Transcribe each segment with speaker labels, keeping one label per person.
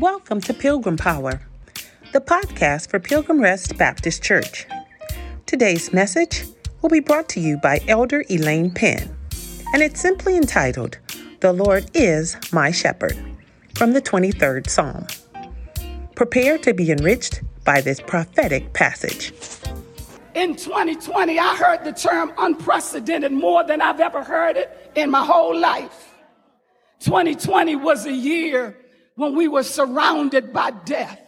Speaker 1: Welcome to Pilgrim Power, the podcast for Pilgrim Rest Baptist Church. Today's message will be brought to you by Elder Elaine Penn, and it's simply entitled, The Lord is My Shepherd, from the 23rd Psalm. Prepare to be enriched by this prophetic passage.
Speaker 2: In 2020, I heard the term unprecedented more than I've ever heard it in my whole life. 2020 was a year when we were surrounded by death.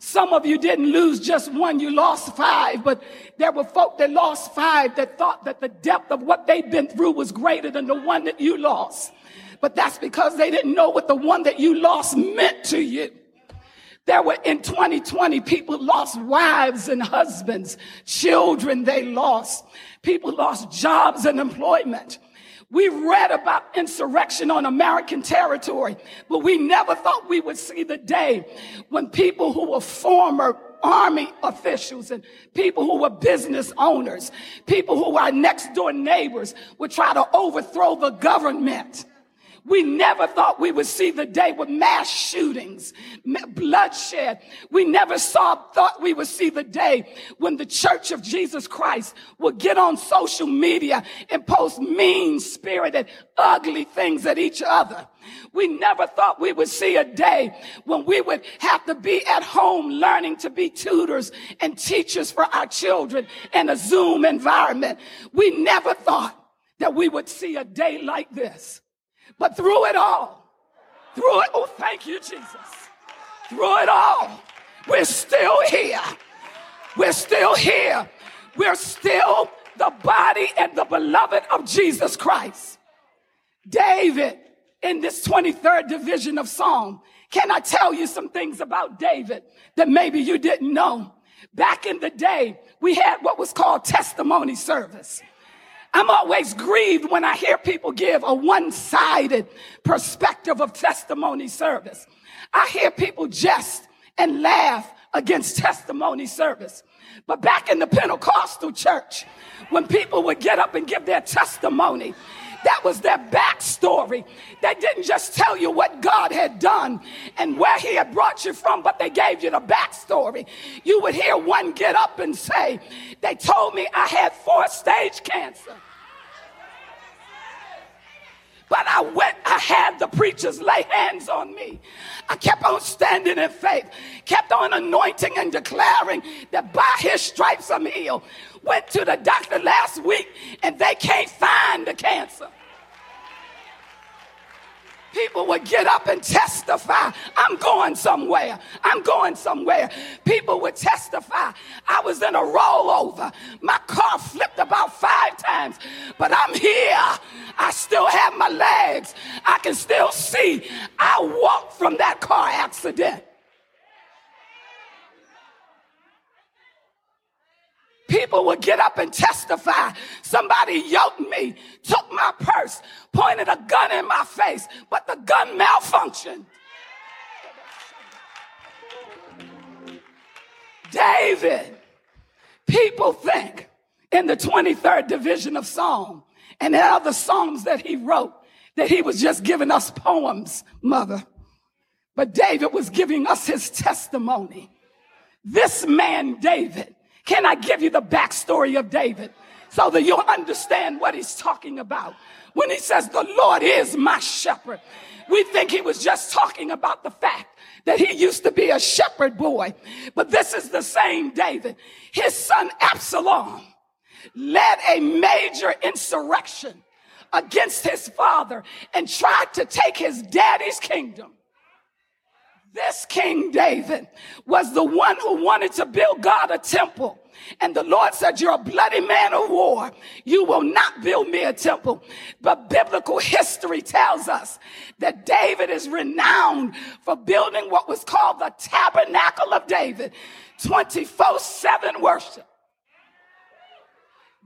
Speaker 2: Some of you didn't lose just one, you lost five, but there were folk that lost five that thought that the depth of what they'd been through was greater than the one that you lost. But that's because they didn't know what the one that you lost meant to you. There were in 2020, people lost wives and husbands, children they lost. People lost jobs and employment. We read about insurrection on American territory, but we never thought we would see the day when people who were former army officials and people who were business owners, people who were our next door neighbors would try to overthrow the government. We never thought we would see the day with mass shootings, bloodshed. We never saw, thought we would see the day when the church of Jesus Christ would get on social media and post mean spirited, ugly things at each other. We never thought we would see a day when we would have to be at home learning to be tutors and teachers for our children in a Zoom environment. We never thought that we would see a day like this. But through it all, through it, oh, thank you, Jesus. Through it all, we're still here. We're still here. We're still the body and the beloved of Jesus Christ. David, in this 23rd division of Psalm, can I tell you some things about David that maybe you didn't know? Back in the day, we had what was called testimony service. I'm always grieved when I hear people give a one sided perspective of testimony service. I hear people jest and laugh against testimony service. But back in the Pentecostal church, when people would get up and give their testimony, that was their backstory. They didn't just tell you what God had done and where He had brought you from, but they gave you the backstory. You would hear one get up and say, They told me I had four stage cancer. But I went, I had the preachers lay hands on me. I kept on standing in faith, kept on anointing and declaring that by his stripes I'm healed. Went to the doctor last week and they can't find the cancer people would get up and testify, I'm going somewhere. I'm going somewhere. People would testify, I was in a rollover. My car flipped about five times, but I'm here. I still have my legs. I can still see. I walked from that car accident. People would get up and testify. Somebody yoked me, took my purse, pointed a gun in my face, but the gun malfunctioned. David, people think in the 23rd division of Psalm and in other Psalms that he wrote that he was just giving us poems, mother. But David was giving us his testimony. This man, David, can I give you the backstory of David so that you'll understand what he's talking about? When he says, The Lord is my shepherd, we think he was just talking about the fact that he used to be a shepherd boy. But this is the same David. His son Absalom led a major insurrection against his father and tried to take his daddy's kingdom. This King David was the one who wanted to build God a temple. And the Lord said, You're a bloody man of war. You will not build me a temple. But biblical history tells us that David is renowned for building what was called the tabernacle of David 24 7 worship.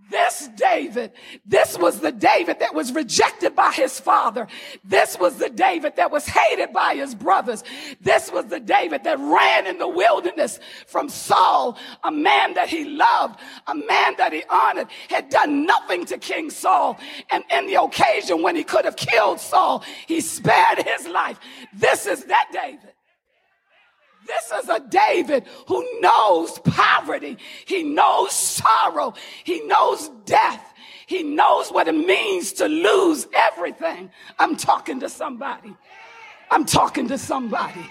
Speaker 2: This David, this was the David that was rejected by his father. This was the David that was hated by his brothers. This was the David that ran in the wilderness from Saul, a man that he loved, a man that he honored, had done nothing to King Saul. And in the occasion when he could have killed Saul, he spared his life. This is that David. This is a David who knows poverty. He knows sorrow. He knows death. He knows what it means to lose everything. I'm talking to somebody. I'm talking to somebody.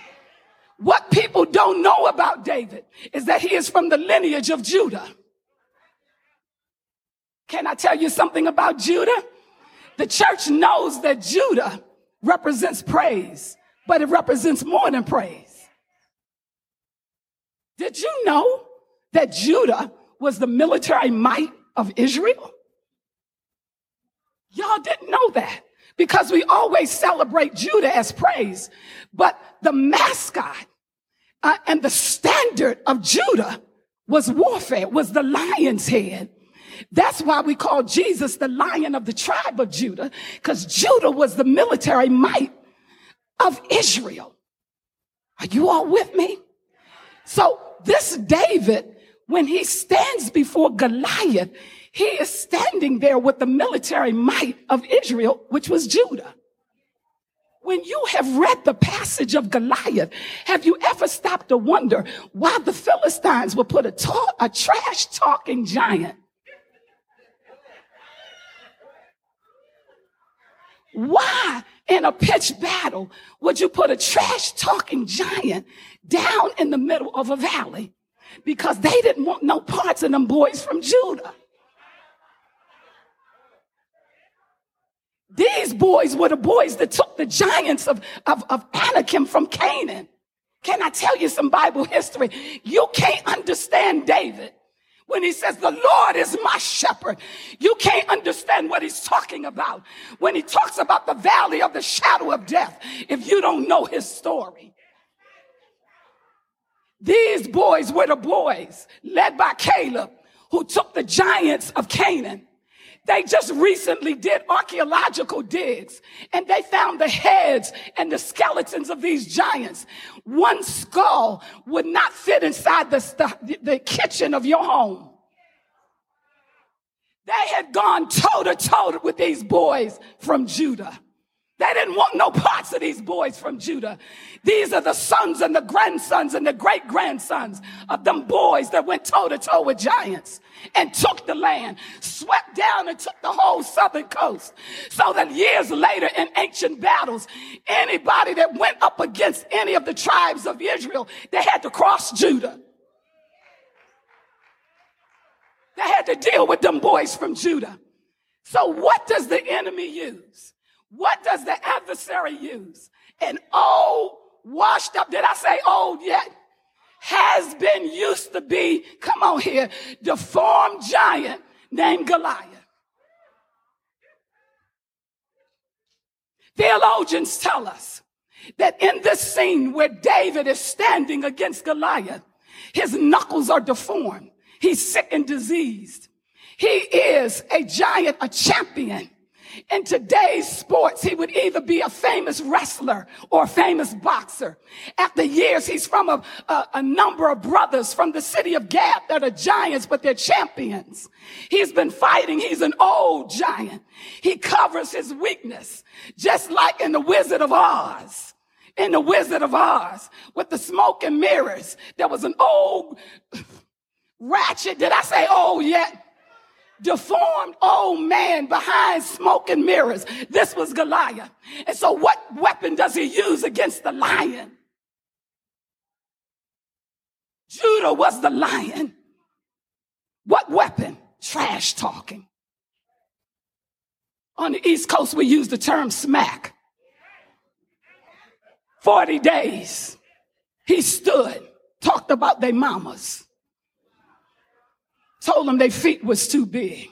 Speaker 2: What people don't know about David is that he is from the lineage of Judah. Can I tell you something about Judah? The church knows that Judah represents praise, but it represents more than praise. Did you know that Judah was the military might of Israel? Y'all didn't know that because we always celebrate Judah as praise, but the mascot uh, and the standard of Judah was warfare, was the lion's head. That's why we call Jesus the lion of the tribe of Judah, because Judah was the military might of Israel. Are you all with me? So this David, when he stands before Goliath, he is standing there with the military might of Israel, which was Judah. When you have read the passage of Goliath, have you ever stopped to wonder why the Philistines would put a, a trash talking giant Why in a pitch battle would you put a trash talking giant down in the middle of a valley? Because they didn't want no parts of them boys from Judah. These boys were the boys that took the giants of, of, of Anakim from Canaan. Can I tell you some Bible history? You can't understand David when he says, The Lord is my shepherd, you can't understand what he's talking about. When he talks about the valley of the shadow of death, if you don't know his story. These boys were the boys led by Caleb who took the giants of Canaan they just recently did archaeological digs and they found the heads and the skeletons of these giants. One skull would not fit inside the, the, the kitchen of your home. They had gone toe to toe with these boys from Judah. They didn't want no parts of these boys from Judah. These are the sons and the grandsons and the great grandsons of them boys that went toe to toe with giants and took the land, swept down and took the whole southern coast. So that years later in ancient battles, anybody that went up against any of the tribes of Israel, they had to cross Judah. They had to deal with them boys from Judah. So what does the enemy use? What does the adversary use? An old, washed up, did I say old yet? Has been, used to be, come on here, deformed giant named Goliath. Theologians tell us that in this scene where David is standing against Goliath, his knuckles are deformed. He's sick and diseased. He is a giant, a champion in today's sports, he would either be a famous wrestler or a famous boxer. After years, he's from a, a, a, number of brothers from the city of Gath that are giants, but they're champions. He's been fighting. He's an old giant. He covers his weakness, just like in the Wizard of Oz. In the Wizard of Oz, with the smoke and mirrors, there was an old ratchet. Did I say old yet? Deformed old man behind smoke and mirrors. This was Goliath. And so what weapon does he use against the lion? Judah was the lion. What weapon? Trash talking. On the East Coast, we use the term smack. 40 days, he stood, talked about their mamas Told them their feet was too big.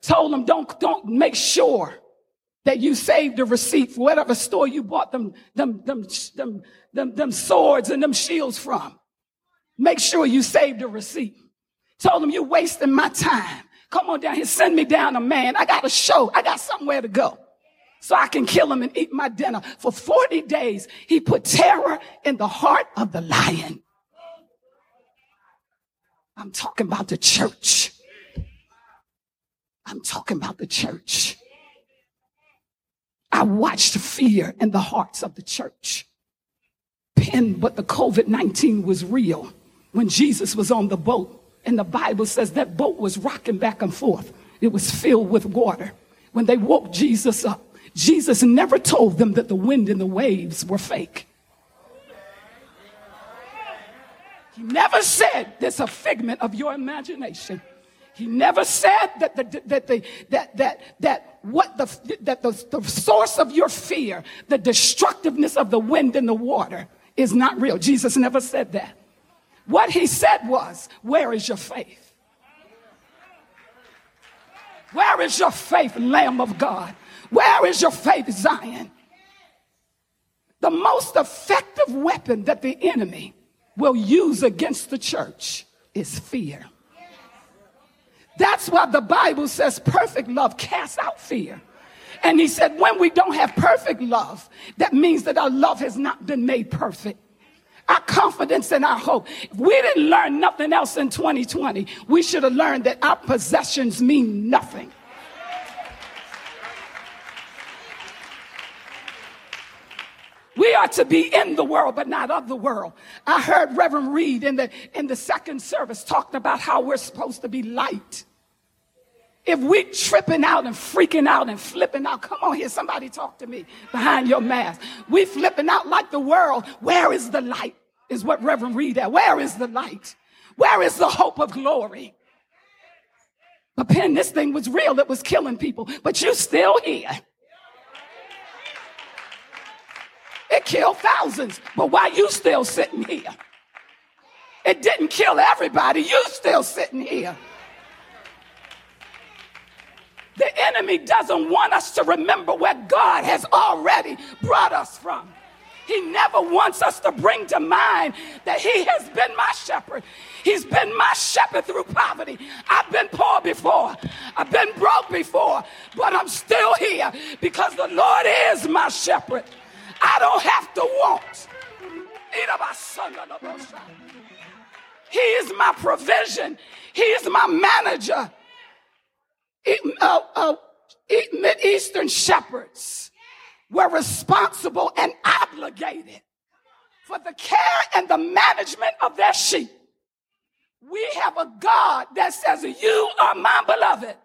Speaker 2: Told them don't, don't make sure that you saved a receipt for whatever store you bought them, them, them, them, them, them swords and them shields from. Make sure you saved a receipt. Told them you're wasting my time. Come on down here, send me down a man. I got a show. I got somewhere to go. So I can kill him and eat my dinner. For 40 days, he put terror in the heart of the lion. I'm talking about the church. I'm talking about the church. I watched fear in the hearts of the church. Penn, but the COVID 19 was real when Jesus was on the boat. And the Bible says that boat was rocking back and forth, it was filled with water. When they woke Jesus up, Jesus never told them that the wind and the waves were fake. He never said there's a figment of your imagination. He never said that the, that the, that, that, that what the, that the, the source of your fear, the destructiveness of the wind and the water is not real. Jesus never said that. What he said was, where is your faith? Where is your faith, Lamb of God? Where is your faith, Zion? The most effective weapon that the enemy will use against the church is fear. That's why the Bible says perfect love casts out fear. And he said, when we don't have perfect love, that means that our love has not been made perfect. Our confidence and our hope. If we didn't learn nothing else in 2020, we should have learned that our possessions mean nothing. We are to be in the world, but not of the world. I heard Reverend Reed in the, in the second service talking about how we're supposed to be light. If we tripping out and freaking out and flipping out, come on here, somebody talk to me behind your mask. We flipping out like the world. Where is the light? Is what Reverend Reed at. Where is the light? Where is the hope of glory? But Penn, this thing was real. It was killing people, but you still here. It killed thousands, but why you still sitting here? It didn't kill everybody. You still sitting here. The enemy doesn't want us to remember where God has already brought us from. He never wants us to bring to mind that He has been my shepherd. He's been my shepherd through poverty. I've been poor before, I've been broke before, but I'm still here because the Lord is my shepherd. I don't have to want. He is my provision. He is my manager. Uh, uh, Eastern shepherds were responsible and obligated for the care and the management of their sheep. We have a God that says, You are my beloved.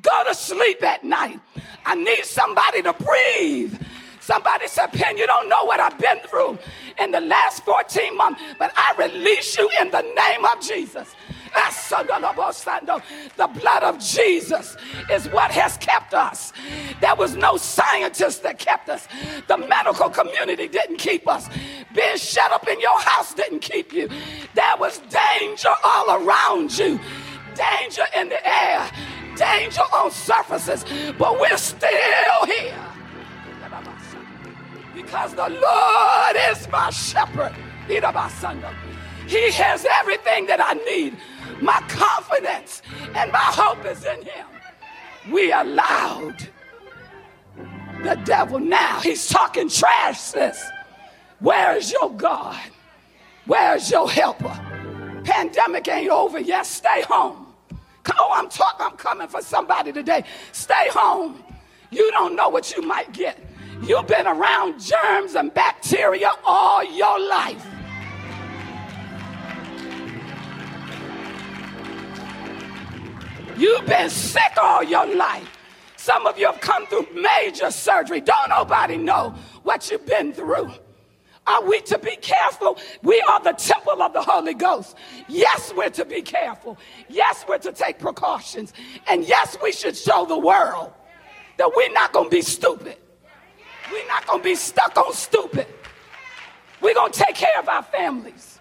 Speaker 2: Go to sleep at night. I need somebody to breathe Somebody said, Penn, you don't know what I've been through in the last 14 months, but I release you in the name of Jesus. The blood of Jesus is what has kept us. There was no scientist that kept us. The medical community didn't keep us. Being shut up in your house didn't keep you. There was danger all around you, danger in the air, danger on surfaces, but we're still here because the Lord is my shepherd. He has everything that I need. My confidence and my hope is in him. We allowed the devil now. He's talking trash, sis. Where is your God? Where's your helper? Pandemic ain't over yet. Stay home. Oh, I'm talking, I'm coming for somebody today. Stay home. You don't know what you might get. You've been around germs and bacteria all your life. You've been sick all your life. Some of you have come through major surgery. Don't nobody know what you've been through. Are we to be careful? We are the temple of the Holy Ghost. Yes, we're to be careful. Yes, we're to take precautions. And yes, we should show the world that we're not going to be stupid. We're not going to be stuck on stupid. We're going to take care of our families.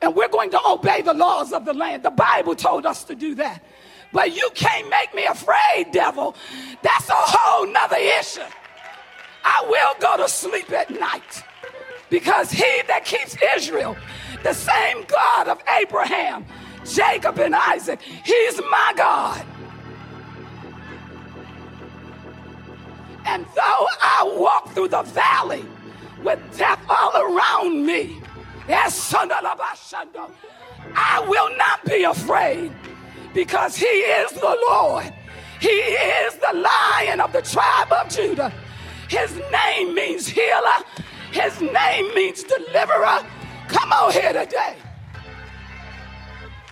Speaker 2: And we're going to obey the laws of the land. The Bible told us to do that. But you can't make me afraid, devil. That's a whole nother issue. I will go to sleep at night because he that keeps Israel, the same God of Abraham, Jacob, and Isaac, he's my God. And though I walk through the valley with death all around me, I will not be afraid because He is the Lord. He is the lion of the tribe of Judah. His name means healer. His name means deliverer. Come on here today.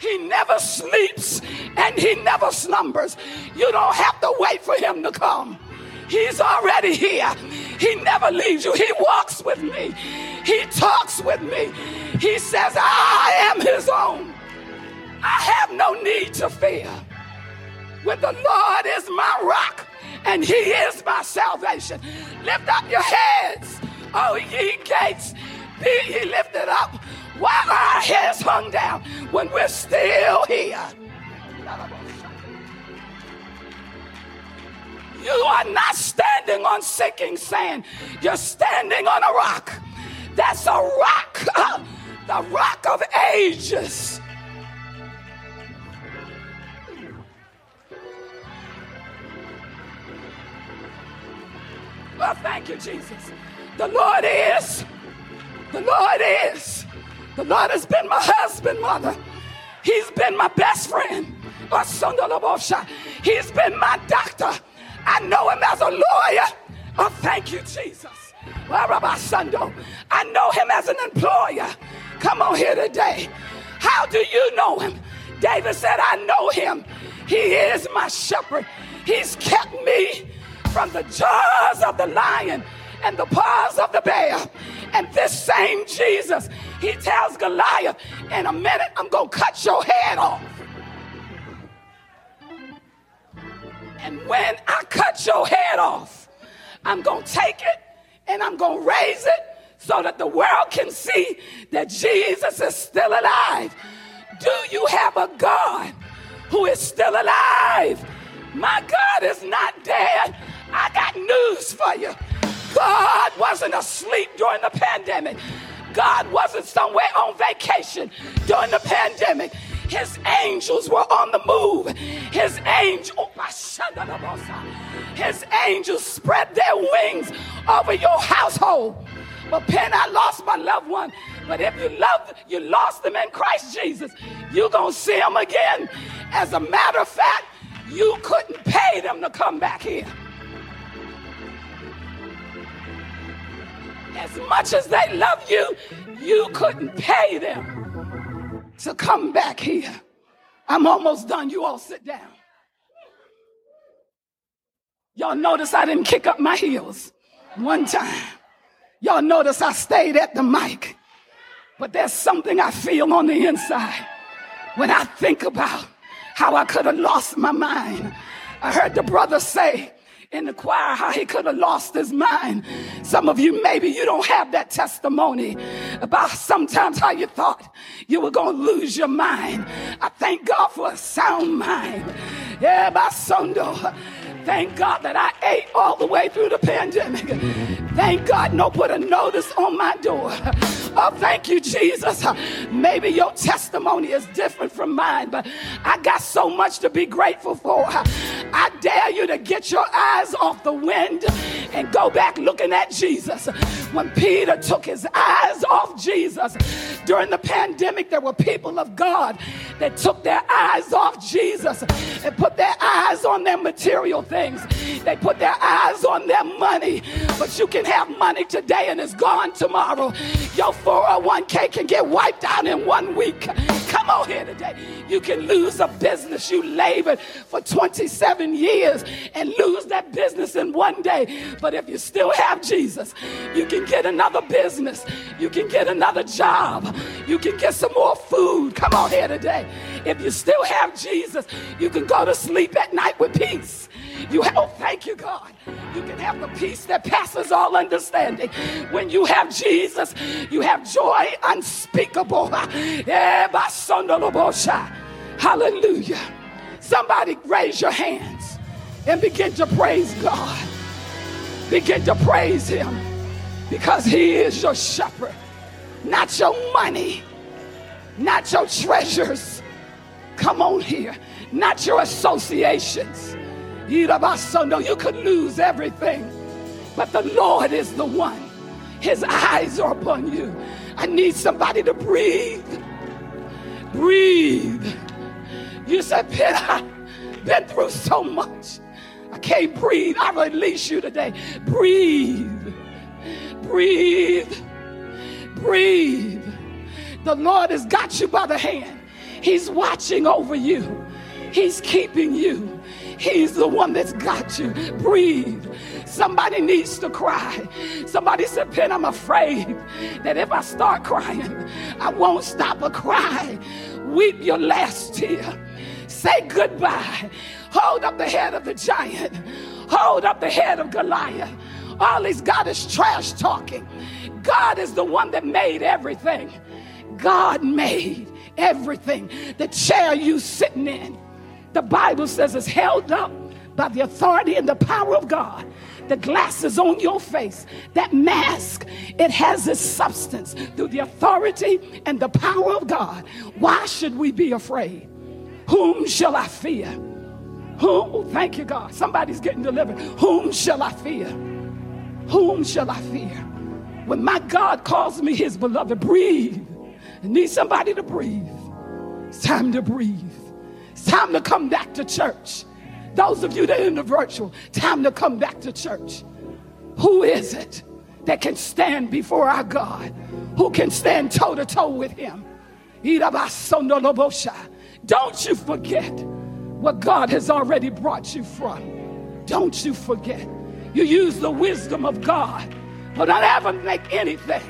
Speaker 2: He never sleeps and he never slumbers. You don't have to wait for him to come. He's already here. He never leaves you. He walks with me. He talks with me. He says, I am his own. I have no need to fear. When the Lord is my rock and he is my salvation. Lift up your heads, oh ye gates, be ye lifted up while our heads hung down when we're still here. You are not standing on sinking sand. You're standing on a rock. That's a rock, the rock of ages. Well, thank you, Jesus. The Lord is. The Lord is. The Lord has been my husband, mother. He's been my best friend. He's been my doctor. I know him as a lawyer. Oh, thank you, Jesus. I know him as an employer. Come on here today. How do you know him? David said, I know him. He is my shepherd. He's kept me from the jaws of the lion and the paws of the bear. And this same Jesus, he tells Goliath, in a minute, I'm going to cut your head off. And when I cut your head off, I'm going to take it and I'm going to raise it so that the world can see that Jesus is still alive. Do you have a God who is still alive? My God is not dead. I got news for you. God wasn't asleep during the pandemic. God wasn't somewhere on vacation during the pandemic. His angels were on the move. His angel, oh, his angels spread their wings over your household. But Penn, I lost my loved one. But if you love, you lost them in Christ Jesus. You're gonna see them again. As a matter of fact, you couldn't pay them to come back here. As much as they love you, you couldn't pay them to come back here. I'm almost done. You all sit down. Y'all notice I didn't kick up my heels one time. Y'all notice I stayed at the mic. But there's something I feel on the inside when I think about how I could have lost my mind. I heard the brother say, in the choir how he could have lost his mind. Some of you, maybe you don't have that testimony about sometimes how you thought you were going to lose your mind. I thank God for a sound mind. Yeah, my son, Thank God that I ate all the way through the pandemic. Thank God no put a notice on my door. Oh, thank you, Jesus. Maybe your testimony is different from mine, but I got so much to be grateful for. I dare you to get your eyes off the wind and go back looking at Jesus. When Peter took his eyes off Jesus during the pandemic, there were people of God that took their eyes off Jesus and put their eyes on their material things. They put their eyes on their money, but you can have money today and it's gone tomorrow. Your 401k can get wiped out in one week. Come on here today. You can lose a business you labored for 27 years and lose that business in one day. But if you still have Jesus, you can get another business. You can get another job. You can get some more food. Come on here today. If you still have Jesus, you can go to sleep at night with peace. You have, oh, thank you, God. You can have the peace that passes all understanding. When you have Jesus, you have joy unspeakable. Eh, Hallelujah. Somebody raise your hands and begin to praise God. Begin to praise Him because He is your shepherd, not your money, not your treasures. Come on here, not your associations. No, You could lose everything, but the Lord is the one. His eyes are upon you. I need somebody to breathe. Breathe. You said, Penn, I've been through so much. I can't breathe. I release you today. Breathe. Breathe. Breathe. The Lord has got you by the hand. He's watching over you. He's keeping you. He's the one that's got you. Breathe. Somebody needs to cry. Somebody said, Penn, I'm afraid that if I start crying, I won't stop a cry. Weep your last tear. Say goodbye. Hold up the head of the giant. Hold up the head of Goliath. All he's got is trash talking. God is the one that made everything. God made everything. The chair you sitting in, the Bible says is held up by the authority and the power of God. The glasses on your face, that mask, it has its substance through the authority and the power of God. Why should we be afraid? Whom shall I fear? Whom, thank you, God. Somebody's getting delivered. Whom shall I fear? Whom shall I fear? When my God calls me his beloved, breathe. I need somebody to breathe. It's time to breathe. It's time to come back to church. Those of you that are in the virtual, time to come back to church. Who is it that can stand before our God? Who can stand toe to toe with him? Don't you forget what God has already brought you from. Don't you forget. You use the wisdom of God, but don't ever make anything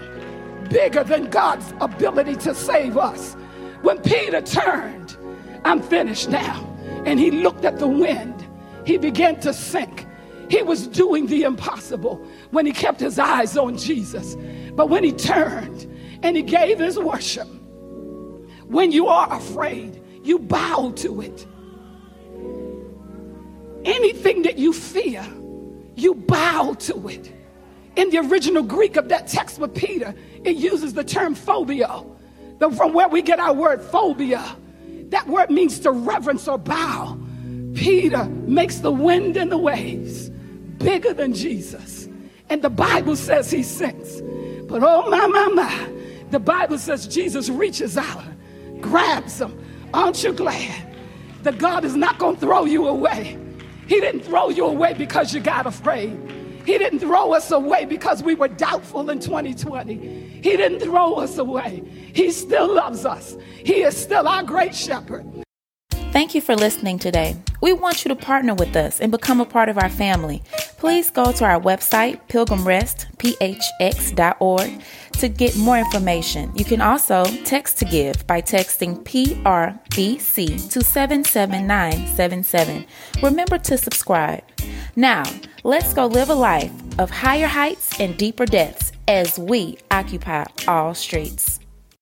Speaker 2: bigger than God's ability to save us. When Peter turned, I'm finished now, and he looked at the wind, he began to sink. He was doing the impossible when he kept his eyes on Jesus. But when he turned and he gave his worship, when you are afraid, you bow to it. Anything that you fear, you bow to it. In the original Greek of that text with Peter, it uses the term phobia, from where we get our word phobia. That word means to reverence or bow. Peter makes the wind and the waves bigger than Jesus. And the Bible says he sinks. But oh my, my, my, the Bible says Jesus reaches out, grabs him. Aren't you glad that God is not going to throw you away? He didn't throw you away because you got afraid. He didn't throw us away because we were doubtful in 2020. He didn't throw us away. He still loves us. He is still our great shepherd.
Speaker 3: Thank you for listening today. We want you to partner with us and become a part of our family. Please go to our website, pilgrimrestphx.org, to get more information. You can also text to give by texting PRBC to 77977. Remember to subscribe. Now, let's go live a life of higher heights and deeper depths as we occupy all streets.